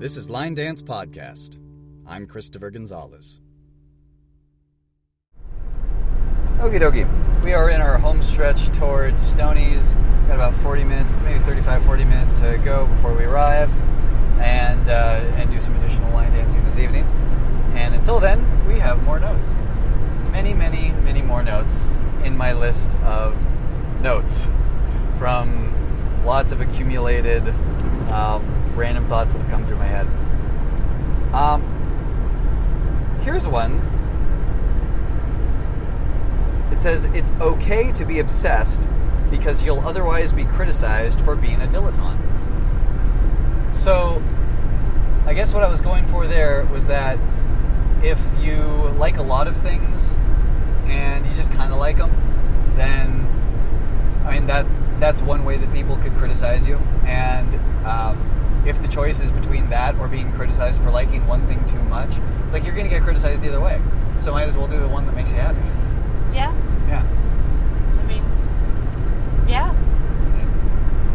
This is Line Dance Podcast. I'm Christopher Gonzalez. Okie dokie. We are in our home stretch towards Stoney's. Got about 40 minutes, maybe 35, 40 minutes to go before we arrive and, uh, and do some additional line dancing this evening. And until then, we have more notes. Many, many, many more notes in my list of notes from lots of accumulated um, random thoughts that have come through my head. Um, here's one. It says it's okay to be obsessed because you'll otherwise be criticized for being a dilettante. So, I guess what I was going for there was that if you like a lot of things and you just kind of like them, then I mean that that's one way that people could criticize you. And um, if the choice is between that or being criticized for liking one thing too much, it's like you're going to get criticized either way. So might as well do the one that makes you happy. Yeah. Yeah. I mean, yeah.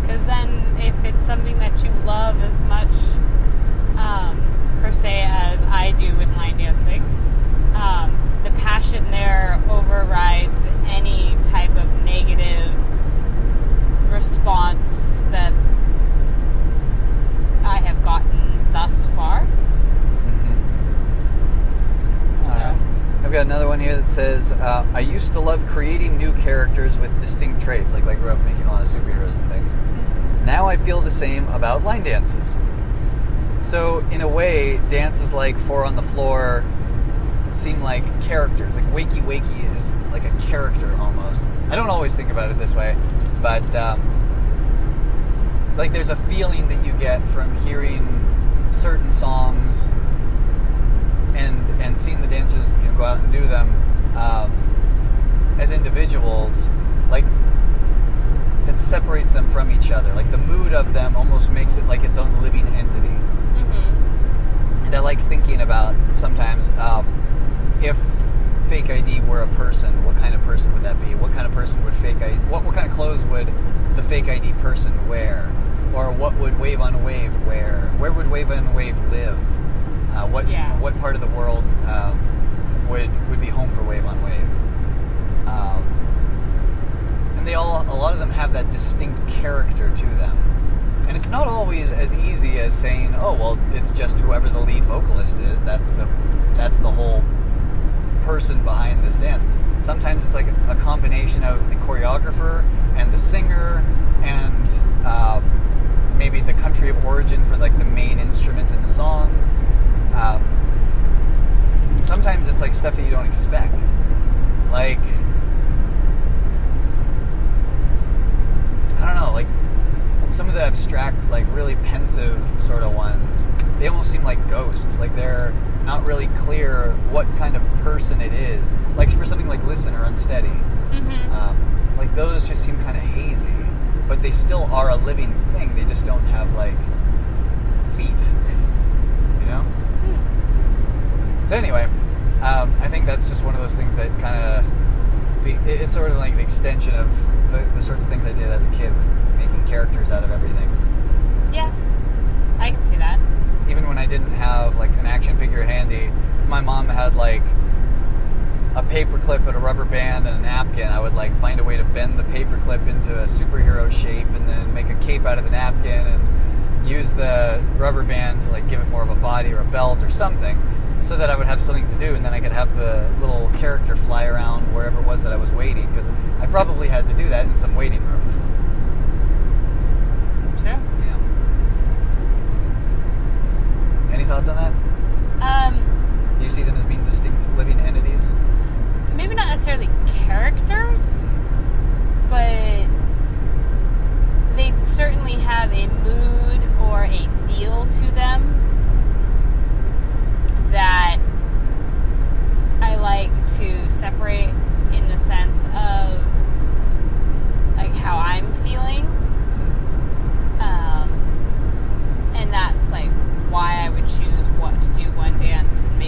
Because then, if it's something that you love as much, um, per se, as I do with line dancing, um, the passion there overrides any type of negative response that I have gotten thus far. All right. I've got another one here that says, uh, "I used to love creating new characters with distinct traits. Like I grew up making a lot of superheroes and things. Now I feel the same about line dances. So in a way, dances like Four on the Floor seem like characters. Like Wakey Wakey is like a character almost. I don't always think about it this way, but um, like there's a feeling that you get from hearing certain songs and and seeing the dancers you know go out and do them um, as individuals like it separates them from each other like the mood of them almost makes it like its own living entity Mm-hmm. and I like thinking about sometimes um, if fake ID were a person, what kind of person would that be? What kind of person would fake ID? What what kind of clothes would the fake ID person wear? Or what would Wave on Wave wear? Where would Wave on Wave live? Uh, what Yeah. what part of the world um, would would be home for Wave on Wave? Um, and they all a lot of them have that distinct character to them. And it's not always as easy as saying, "Oh, well, it's just whoever the lead vocalist is. That's the that's the whole person behind this dance." Sometimes it's like a combination of the choreographer and the singer and uh, maybe the country of origin for like the main instrument in the song. Uh, sometimes it's like stuff that you don't expect, like I don't know, like some of the abstract, like really pensive sort of ones, they almost seem like ghosts. Like they're not really clear what kind of person it is. Like for something like Listen or Unsteady, Mm-hmm. um, like those just seem kind of hazy, but they still are a living thing. They just don't have like feet, you know. So anyway, um, I think that's just one of those things that kind of be it's sort of like an extension of the, the sorts of things I did as a kid, with making characters out of everything. Yeah. I can see that. Even when I didn't have like an action figure handy, my mom had like a paper clip and a rubber band and a napkin, I would like find a way to bend the paper clip into a superhero shape and then make a cape out of the napkin and use the rubber band to like give it more of a body or a belt or something so that I would have something to do and then I could have the little character fly around wherever it was that I was waiting because I probably had to do that in some waiting room. Sure. Yeah. Any thoughts on that? Um, Do you see them as being distinct living entities? maybe not necessarily characters, but they certainly have a mood or a feel to them that I like to separate in the sense of like how I'm feeling. Um, and that's like why I would choose what to do one dance and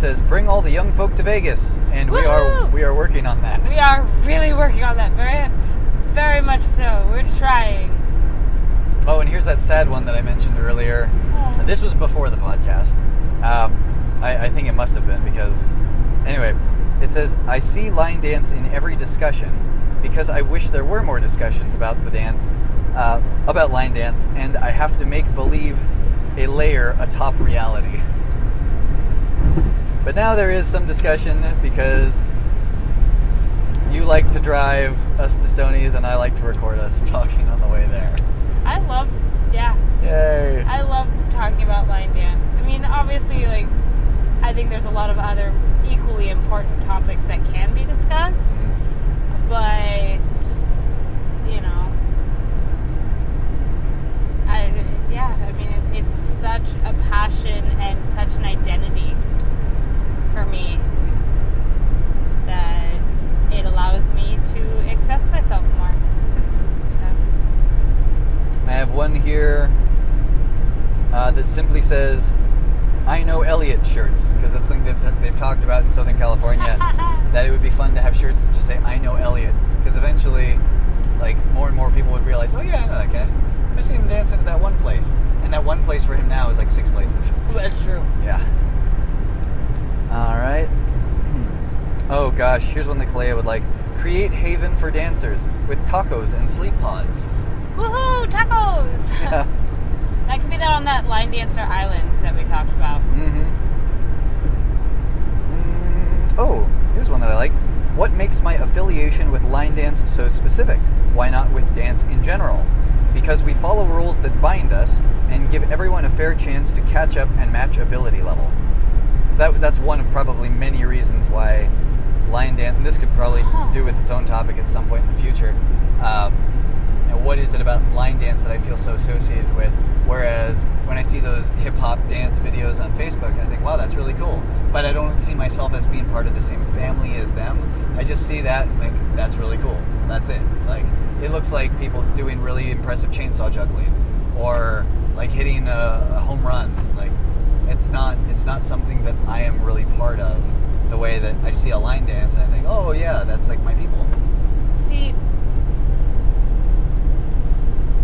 that says, "Bring all the young folk to Vegas," and we are we are working on that. we are really working on that very, very much so. We're trying. Oh, and here's that sad one that I mentioned earlier. Aw. This was before the podcast. Um, I, I think it must have been because, anyway, it says, I see line dance in every discussion because I wish there were more discussions about the dance, uh, about line dance, and I have to make believe a layer atop reality. But now there is some discussion because you like to drive us to Stoney's and I like to record us talking on the way there. I love, yeah, Yay! I love talking about line dance. I mean, obviously, like, I think there's a lot of other equally important topics that can be discussed, mm-hmm. but, you know, I, yeah, I mean, it, it's such a passion and such an identity for me that it allows me to express myself more. So. I have one here uh, that simply says, I know Elliot shirts, because that's something that they've talked about in Southern California. that it would be fun to have shirts that just say, I know Elliot. Because eventually, like, more and more people would realize, oh, yeah, I know that guy. I see him dancing at that one place. And that one place for him now is like six places. That's true. Yeah. All right. Oh gosh, here's one that Kalea would like. Create haven for dancers with tacos and sleep pods. Woohoo, tacos! Yeah. that could be that on that line dancer island that we talked about. Mm-hmm. Mm, oh, here's one that I like. What makes my affiliation with line dance so specific? Why not with dance in general? Because we follow rules that bind us and give everyone a fair chance to catch up and match ability level. So that, that's one of probably many reasons why line dance, and this could probably Huh. do with its own topic at some point in the future. Um, you know, what is it about line dance that I feel so associated with? Whereas when I see those hip hop dance videos on Facebook, I think, wow, that's really cool. But I don't see myself as being part of the same family as them. I just see that and think, that's really cool. That's it. Like, it looks like people doing really impressive chainsaw juggling or like hitting a, a home run. Like, it's not it's not something that I am really part of. The way that I see a line dance and I think, oh yeah, that's like my people. See,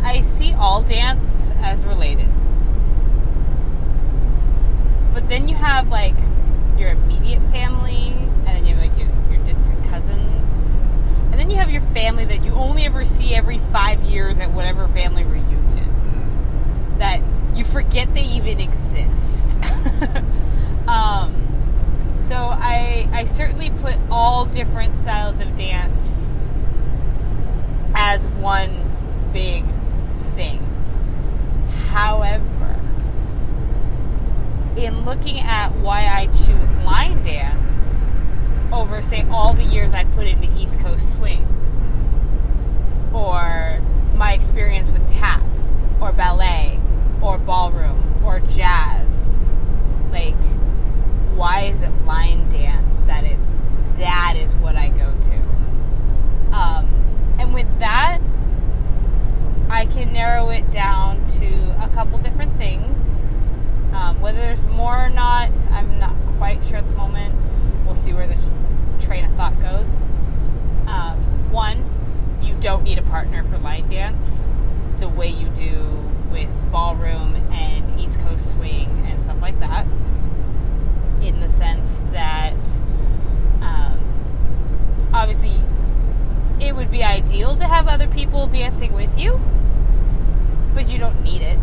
I see all dance as related. But then you have like your immediate family, and then you have like your, your distant cousins. And then you have your family that you only ever see every five years at whatever family reunion. Mm. That you forget they even exist. um, so I I certainly put all different styles of dance as one big thing. However, in looking at why I choose line dance over, say, all the years I put into East Coast swing, or my experience with tap, or ballet, or ballroom, or jazz, like, why is it line dance that it's that is what I go to? Um, and with that, I can narrow it down to a couple different things. Um, whether there's more or not, I'm not quite sure at the moment. We'll see where this train of thought goes. Um, one, you don't need a partner for line dance the way you do with ballroom and East Coast swing and stuff like that. In the sense that, um, obviously, it would be ideal to have other people dancing with you, but you don't need it.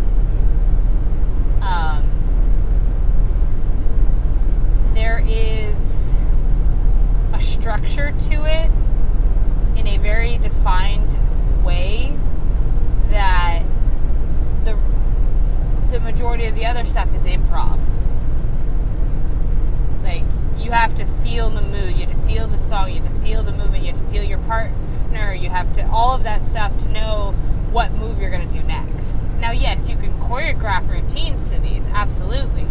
Um, there is a structure to it in a very defined way that the majority of the other stuff is improv. Like you have to feel the mood, you have to feel the song, you have to feel the movement, you have to feel your partner, you have to all of that stuff to know what move you're going to do next. Now, yes, you can choreograph routines to these, absolutely.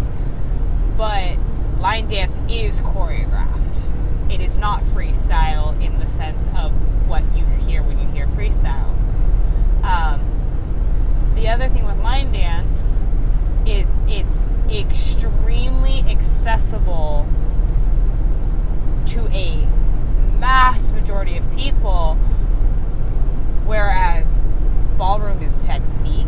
But line dance is choreographed. It is not freestyle in the sense of what you hear when you hear freestyle. Um, the other thing with line dance is it's extremely accessible to a mass majority of people, whereas ballroom is technique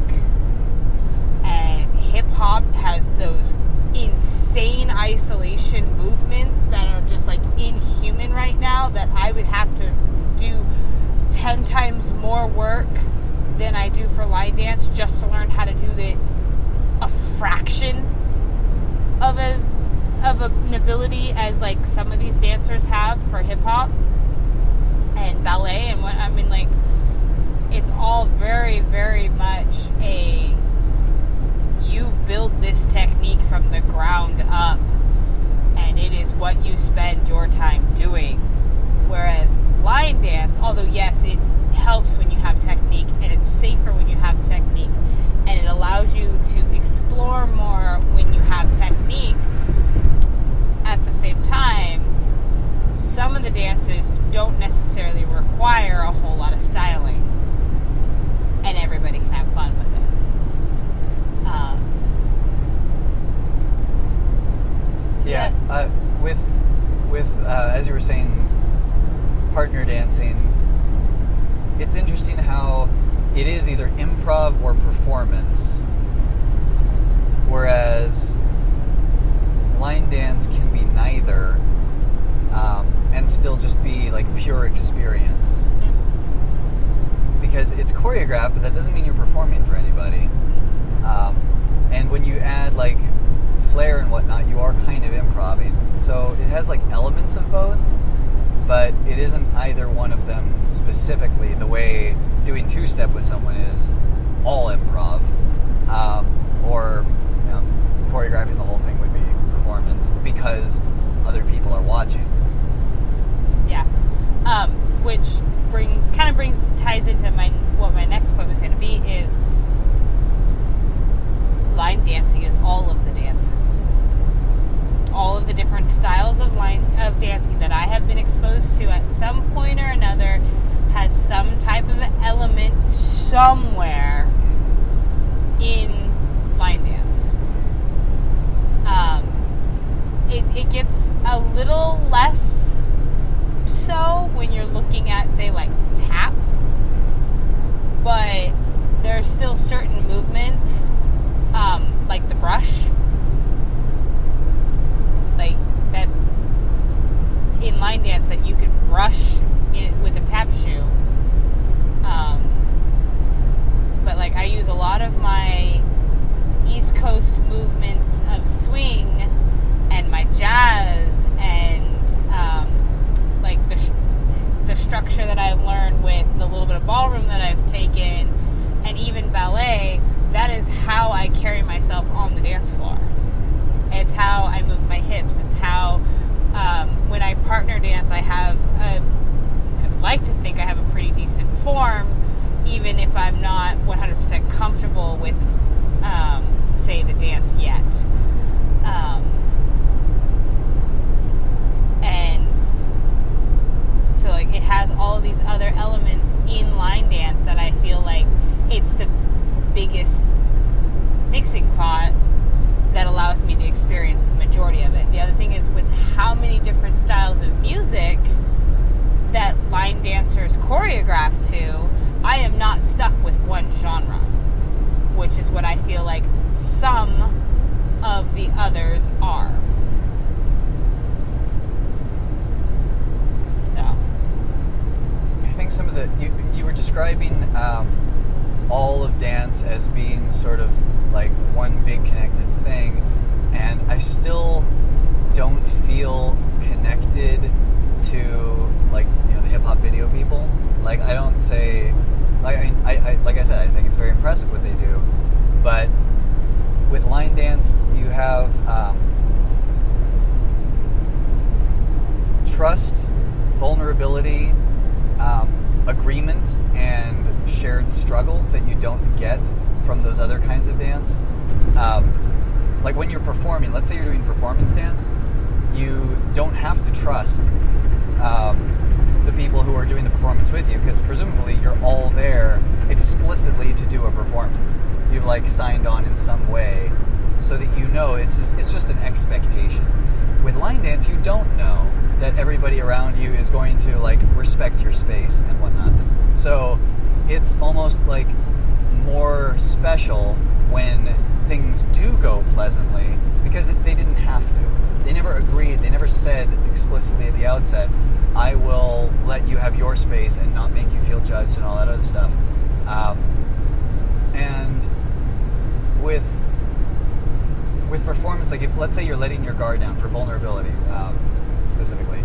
and hip hop has those insane isolation movements that are just like inhuman right now that I would have to do 10 times more work than I do for line dance just to learn how to do the a fraction of as of an ability as like some of these dancers have for hip hop and ballet and what I mean like it's all very very much a you build this technique from the ground up and it is what you spend your time doing. Whereas line dance although yes it helps when you have technique and it's safer when you have technique and it allows you to explore more when you have technique at the same time some of the dances don't necessarily require a whole lot of styling and everybody can have fun with it um, Yeah, uh, with with uh, as you were saying, partner dancing. It's interesting how it is either improv or performance, whereas line dance can be neither, um, and still just be like pure experience. Because it's choreographed, but that doesn't mean you're performing for anybody. Um, and when you add like flair and whatnot, you are kind of improving. So it has like elements of both, but it isn't either one of them specifically. The way doing two step with someone is all improv, um, or you know, choreographing the whole thing would be performance because other people are watching. Yeah. Um, which brings kind of brings ties into my what my next point was going to be is line dancing is all of the dances. All of the different styles of line of dancing that I have been exposed to at some point or another has some type of element somewhere in line dance. Um, it, it gets a little less so when you're looking at, say, like tap, but there's still certain movements, um, like the brush, like that in line dance that you could brush it with a tap shoe. Um, but like I use a lot of my East Coast movements of swing and my jazz and um, like the sh- the structure that I've learned with the little bit of ballroom that I've taken and even ballet. That is how I carry myself on the dance floor. It's how I move my hips. It's how um, when I partner dance, I have a I would like to think I have a pretty decent form, even if I'm not 100% comfortable with, um, say, the dance yet. Um, and so, like, it has all of these other elements in line dance that I feel like it's the biggest mixing pot that allows me to experience the majority of it. The other thing is with how many different styles of music that line dancers choreograph to, I am not stuck with one genre, which is what I feel like some of the others are. So, I think some of the you, you were describing um, all of dance as being sort of like one big connected thing, and I still don't feel connected to like hip hop video people. Like I don't say like I, mean, I, I like I said, I think it's very impressive what they do, but with line dance, you have um, trust, vulnerability, um, agreement, and shared struggle that you don't get from those other kinds of dance. Um, like when you're performing, let's say you're doing performance dance, you don't have to trust um, the people who are doing the performance with you because presumably you're all there explicitly to do a performance. You've like signed on in some way so that you know it's it's just an expectation. With line dance, you don't know that everybody around you is going to like respect your space and whatnot. So it's almost like more special when things do go pleasantly because they didn't have to. They never agreed. They never said explicitly at the outset, "I will let you have your space and not make you feel judged" and all that other stuff. Um, and with with performance, like if let's say you're letting your guard down for vulnerability, um, specifically,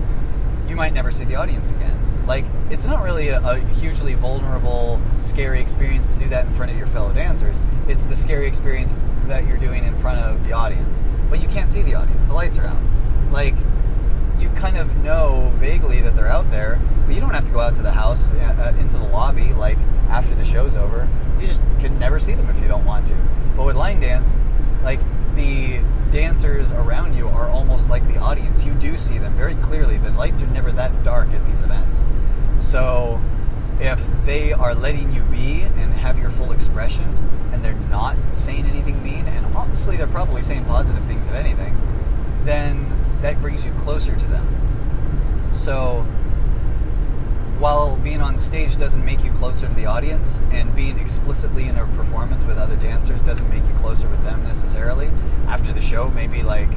you might never see the audience again. Like it's not really a, a hugely vulnerable, scary experience to do that in front of your fellow dancers. It's the scary experience that you're doing in front of the audience, but you can't see the audience. The lights are out. Like kind of know vaguely that they're out there, but you don't have to go out to the house, uh, uh, into the lobby, like after the show's over. You just can never see them if you don't want to. But with line dance, like the dancers around you are almost like the audience. You do see them very clearly. The lights are never that dark at these events. So if they are letting you be and have your full expression and they're not saying anything mean, and honestly, they're probably saying positive things, if anything, then that brings you closer to them. So while being on stage doesn't make you closer to the audience and being explicitly in a performance with other dancers doesn't make you closer with them necessarily after the show maybe like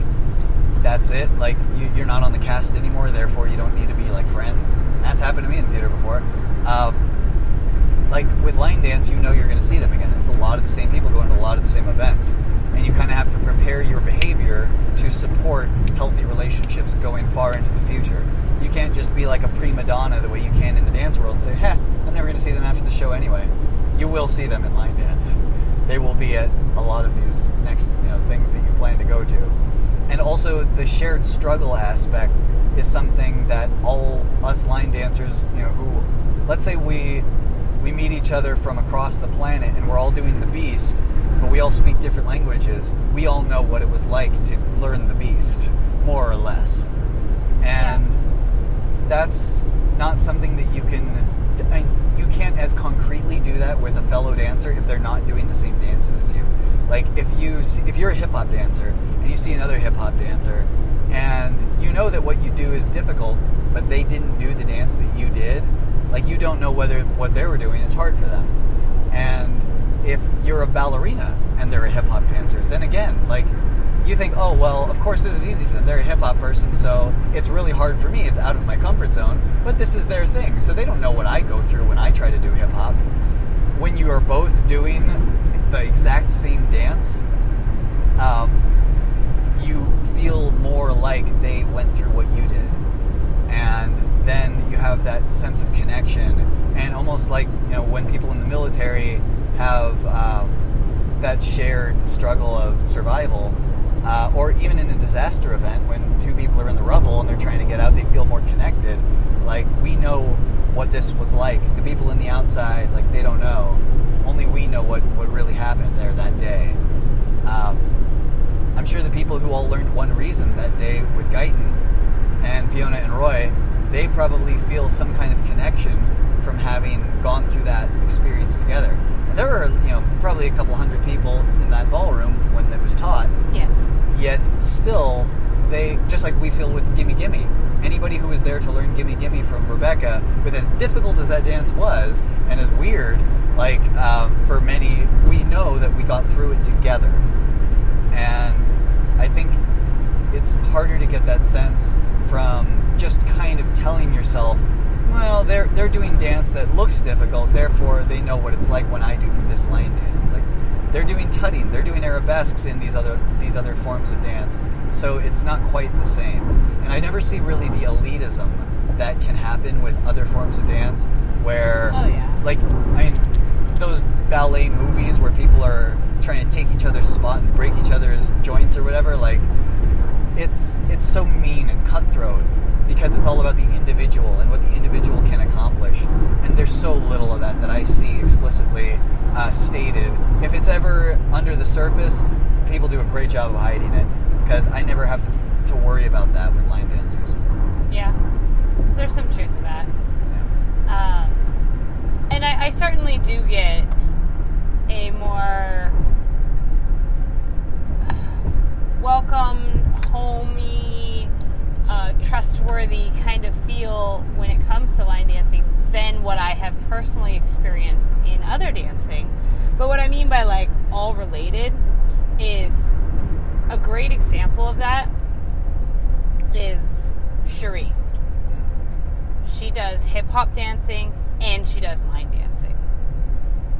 that's it. Like you, you're not on the cast anymore therefore you don't need to be like friends. That's happened to me in theater before. Um, like with line dance you know you're going to see them again. It's a lot of the same people going to a lot of the same events. And you kind of have to prepare your behavior to support healthy relationships going far into the future just be like a prima donna the way you can in the dance world and say, "Heh, I'm never going to see them after the show anyway." You will see them in line dance. They will be at a lot of these next, you know, things that you plan to go to. And also the shared struggle aspect is something that all us line dancers, you know, who let's say we we meet each other from across the planet and we're all doing the beast, but we all speak different languages. We all know what it was like to learn the beast, more or less. And that's not something that you can I, you can't as concretely do that with a fellow dancer if they're not doing the same dances as you. Like if you if you're a hip hop dancer and you see another hip hop dancer and you know that what you do is difficult but they didn't do the dance that you did like you don't know whether what they were doing is hard for them. And if you're a ballerina and they're a hip hop dancer then again like you think, oh, well, of course this is easy for them. They're a hip hop person, so it's really hard for me. It's out of my comfort zone, but this is their thing. So they don't know what I go through when I try to do hip hop. When you are both doing the exact same dance, um, you feel more like they went through what you did. And then you have that sense of connection, and almost like, you know, when people in the military have um, that shared struggle of survival uh, or even in a disaster event when two people are in the rubble and they're trying to get out, they feel more connected. Like we know what this was like. The people in the outside, like they don't know. Only we know what what really happened there that day. Um, I'm sure the people who all learned one reason that day with Guyton and Fiona and Roy, they probably feel some kind of connection from having gone through that experience together. And there were, you know, probably a couple hundred people in that ballroom when it was taught. Yes. Yet still, they just like we feel with Gimme Gimme. Anybody who was there to learn Gimme Gimme from Rebecca, with as difficult as that dance was and as weird, like um, for many, we know that we got through it together. And I think it's harder to get that sense from just kind of telling yourself, well, they're they're doing dance that looks difficult, therefore they know what it's like when I do this line dance. Like they're doing tutting, they're doing arabesques in these other these other forms of dance. So it's not quite the same. And I never see really the elitism that can happen with other forms of dance where Oh, yeah. like I mean those ballet movies where people are trying to take each other's spot and break each other's joints or whatever. Like, it's it's so mean and cutthroat because it's all about the individual and what the individual can accomplish. And there's so little of that that I see explicitly uh, stated. If it's ever under the surface, people do a great job of hiding it because I never have to to worry about that with line dancers. Yeah, there's some truth to that. Um, and I, I certainly do get a more welcome, homey, uh, trustworthy kind of feel when it comes to line dancing than what I have personally experienced in other dancing. But what I mean by like all related is a great example of that is Cherie. She does hip hop dancing and she does line dancing.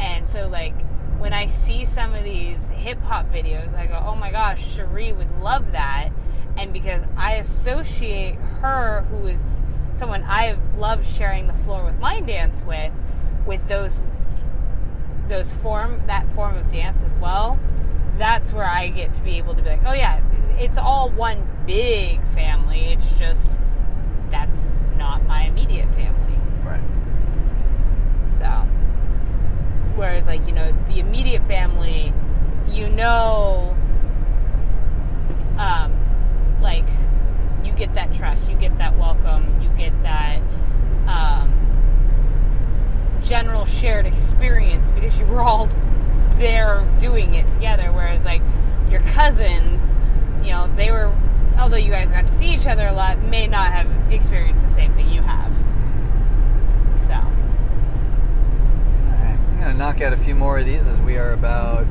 And so, like, when I see some of these hip hop videos, I go, oh my gosh, Cherie would love that. And because I associate her, who is someone I've loved sharing the floor with line dance with, with those those form that form of dance as well, that's where I get to be able to be like, oh yeah, it's all one big family. It's just that's not my immediate family. Right. So, whereas, like, you know, the immediate family, you know, um, like, you get that trust, you get that welcome, you get that um, general shared experience because you were all there doing it together. Whereas, like, your cousins, you know, they were, although you guys got to see each other a lot, may not have experienced the same thing you have. So. Alright, I'm going to knock out a few more of these as we are about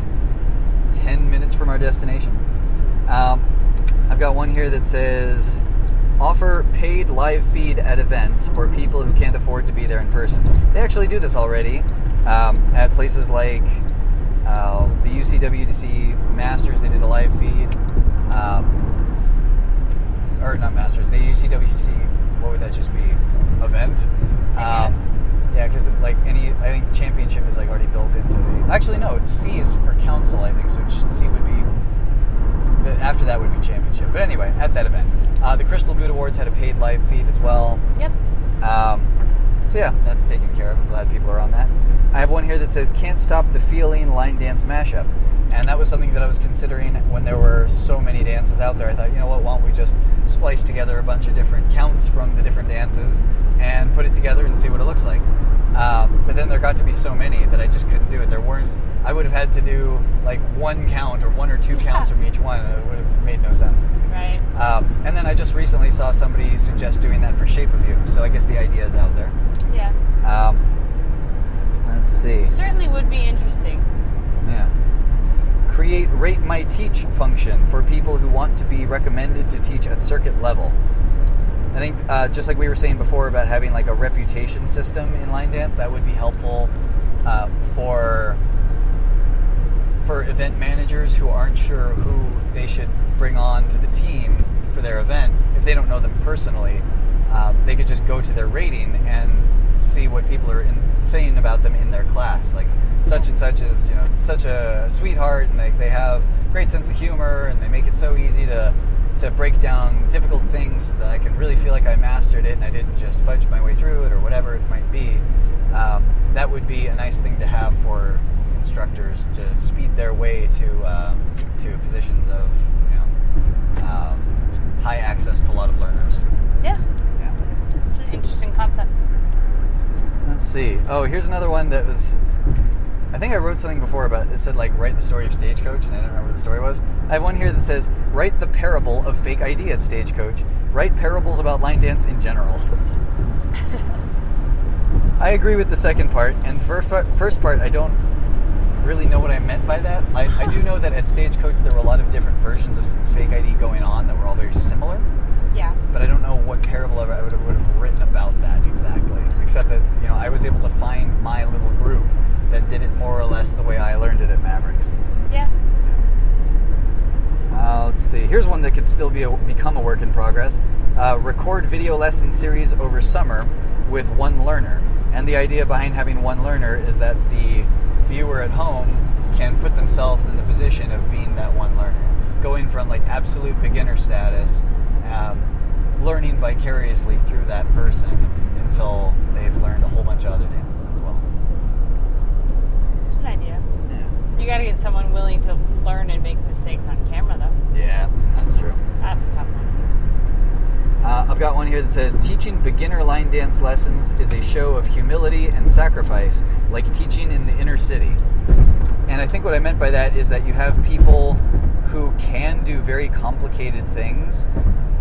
10 minutes from our destination. Um, I've got one here that says offer paid live feed at events for people who can't afford to be there in person. They actually do this already um, at places like uh, the UCWDC Masters, they did a live feed. Um, or not Masters, the UCWC, what would that just be? Event? Um. Yeah, because like any, I think championship is like already built into the. Actually, no, C is for council, I think. So C would be. The, after that would be championship. But anyway, at that event, uh, the Crystal Boot Awards had a paid live feed as well. Yep. Um, so yeah, that's taken care of. I'm glad people are on that. I have one here that says "Can't Stop the Feeling" line dance mashup, and that was something that I was considering when there were so many dances out there. I thought, you know what, why don't we just splice together a bunch of different counts from the different dances and put it together and see what it looks like. Um, but then there got to be so many that I just couldn't do it. There weren't. I would have had to do like one count or one or two counts from each one. and It would have made no sense. Right. Um, and then I just recently saw somebody suggest doing that for Shape of You. So I guess the idea is out there. Yeah. Um, let's see. Certainly would be interesting. Yeah. Create Rate My Teach function for people who want to be recommended to teach at circuit level. I think uh, just like we were saying before about having like a reputation system in line dance, that would be helpful uh, for for event managers who aren't sure who they should bring on to the team for their event. If they don't know them personally, um, they could just go to their rating and see what people are in, saying about them in their class. Like such and such is you know such a sweetheart, and they, they have great sense of humor, and they make it so easy to to break down difficult things that I can really feel like I mastered it, and I didn't just fudge my way through it or whatever it might be. Um, that would be a nice thing to have for instructors to speed their way to uh, to positions of you know um, high access to a lot of learners. Yeah. Yeah. Interesting concept. Let's see. Oh, here's another one that was. I think I wrote something before about it said like write the story of Stagecoach, and I don't remember what the story was. I have one here that says write the parable of fake ID at Stagecoach. Write parables about line dance in general. I agree with the second part, and part, first part I don't really know what I meant by that. I, I do know that at Stagecoach there were a lot of different versions of fake ID going on that were all very similar Yeah. but I don't know what parable I would have, would have written about that exactly. Except that you know I was able to find my little group that did it more or less the way I learned it at Mavericks. Yeah. Uh, let's see. Here's one that could still be a, become a work in progress. Uh, record video lesson series over summer with one learner. And the idea behind having one learner is that the viewer at home can put themselves in the position of being that one learner, going from like absolute beginner status, um, learning vicariously through that person until they've learned a whole bunch of other dances as well. Good idea. You got to get someone willing to learn and make mistakes on camera, though. Yeah, that's true. That's a tough one. Uh, I've got one here that says teaching beginner line dance lessons is a show of humility and sacrifice, like teaching in the inner city. And I think what I meant by that is that you have people who can do very complicated things,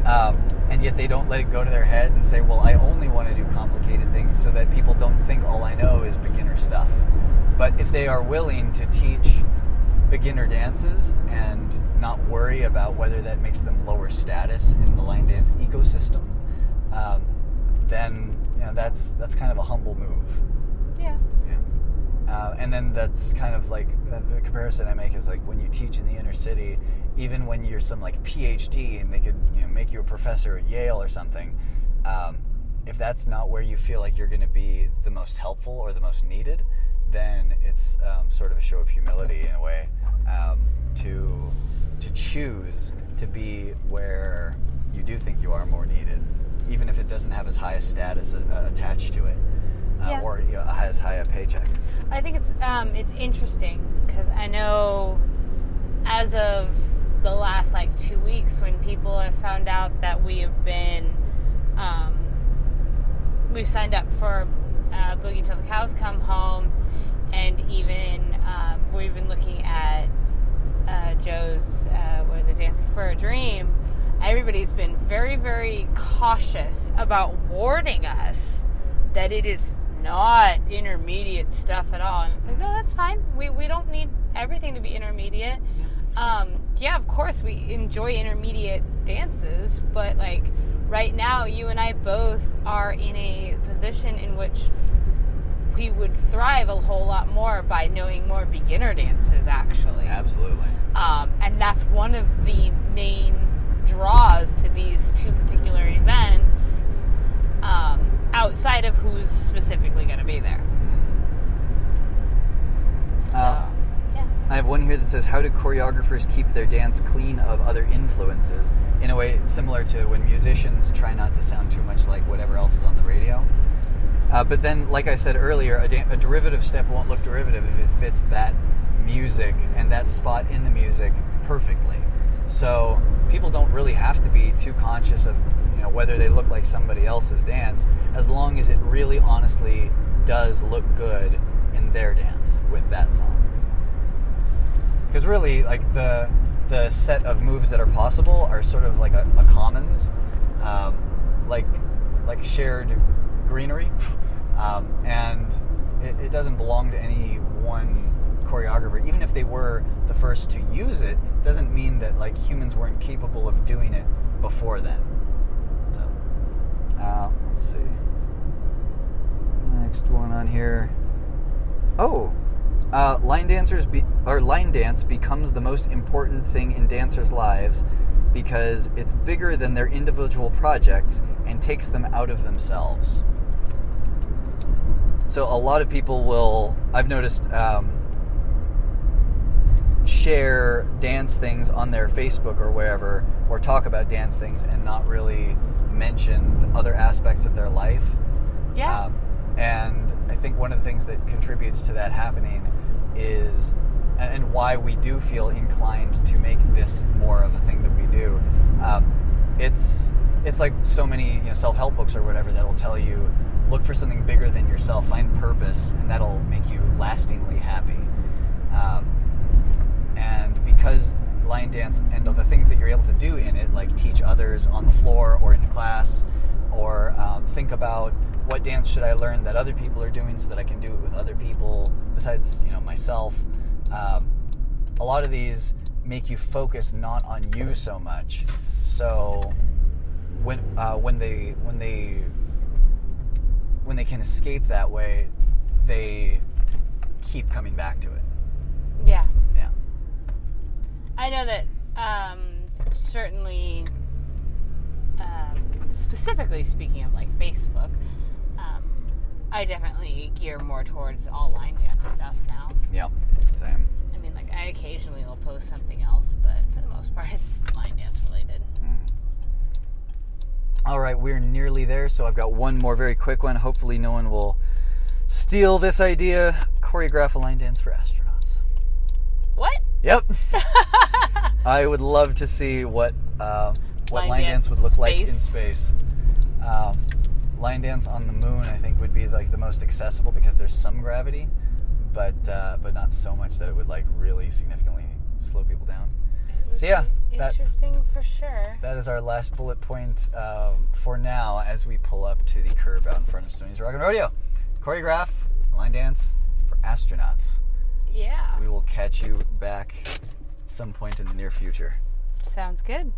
um, and yet they don't let it go to their head and say, Well, I only want to do complicated things so that people don't think all I know is beginner stuff. But if they are willing to teach beginner dances and not worry about whether that makes them lower status in the line dance ecosystem, um, then you know that's that's kind of a humble move. Yeah. Yeah. Uh, and then that's kind of like uh, the comparison I make is like when you teach in the inner city, even when you're some like PhD and they could you know, make you a professor at Yale or something. Um, if that's not where you feel like you're going to be the most helpful or the most needed, then it's um, sort of a show of humility in a way um, to to choose to be where you do think you are more needed, even if it doesn't have as high a status uh, attached to it, uh, Yeah. or you know, as high a paycheck. I think it's um, it's interesting because I know as of the last like two weeks when people have found out that we have been um, we've signed up for uh, Boogie Till the Cows Come Home, and even um, we've been looking at uh, Joe's uh, what is it, Dancing for a Dream. Everybody's been very very cautious about warning us that it is not intermediate stuff at all. And it's like, no, that's fine. We, we don't need everything to be intermediate. Um, yeah, of course, we enjoy intermediate dances, but like right now, you and I both are in a position in which we would thrive a whole lot more by knowing more beginner dances, actually. Absolutely. Um, and that's one of the main draws to these two particular events um, outside of who's specifically going to be there. So, Uh, yeah. I have one here that says, "How do choreographers keep their dance clean of other influences?" In a way similar to when musicians try not to sound too much like whatever else is on the radio. Uh, but then, like I said earlier, a, da- a derivative step won't look derivative if it fits that music and that spot in the music perfectly. So people don't really have to be too conscious of you know whether they look like somebody else's dance, as long as it really honestly does look good in their dance with that song because really like the the set of moves that are possible are sort of like a, a commons um, like like shared greenery um, and it, it doesn't belong to any one choreographer. Even if they were the first to use it doesn't mean that like humans weren't capable of doing it before then. So uh, let's see. Next one on here. Oh, uh, line dancers be, or line dance becomes the most important thing in dancers' lives because it's bigger than their individual projects and takes them out of themselves. So a lot of people will, I've noticed, um, share dance things on their Facebook or wherever, or talk about dance things and not really mention other aspects of their life. Yeah. Um, and I think one of the things that contributes to that happening is, and why we do feel inclined to make this more of a thing that we do. Um, it's it's like so many you know, self-help books or whatever that'll tell you look for something bigger than yourself, find purpose, and that'll make you lastingly happy. Um, and because line dance and the things that you're able to do in it, like teach others on the floor or in class, or um, think about what dance should I learn that other people are doing so that I can do it with other people besides you know myself. Um, a lot of these make you focus not on you so much. So when uh, when they when they when they can escape that way, they keep coming back to it. Yeah. Yeah. I know that um, certainly, um, specifically speaking of like Facebook, um, I definitely gear more towards all line dance stuff now. Yeah, same. I mean, like I occasionally will post something else, but for the most part, it's line dance related. All right, we're nearly there, so I've got one more very quick one. Hopefully, no one will steal this idea. Choreograph a line dance for astronauts. What? Yep. I would love to see what uh, what Line line, dance dance would look like in space. Um, line dance on the moon, I think, would be like the most accessible because there's some gravity, but uh, but not so much that it would like really significantly slow people down. So, yeah, be that- interesting for sure. That is our last bullet point um, for now as we pull up to the curb out in front of Stoney's Rock and Rodeo. Choreograph line dance for astronauts. Yeah, We will catch you back at some point in the near future. sounds good.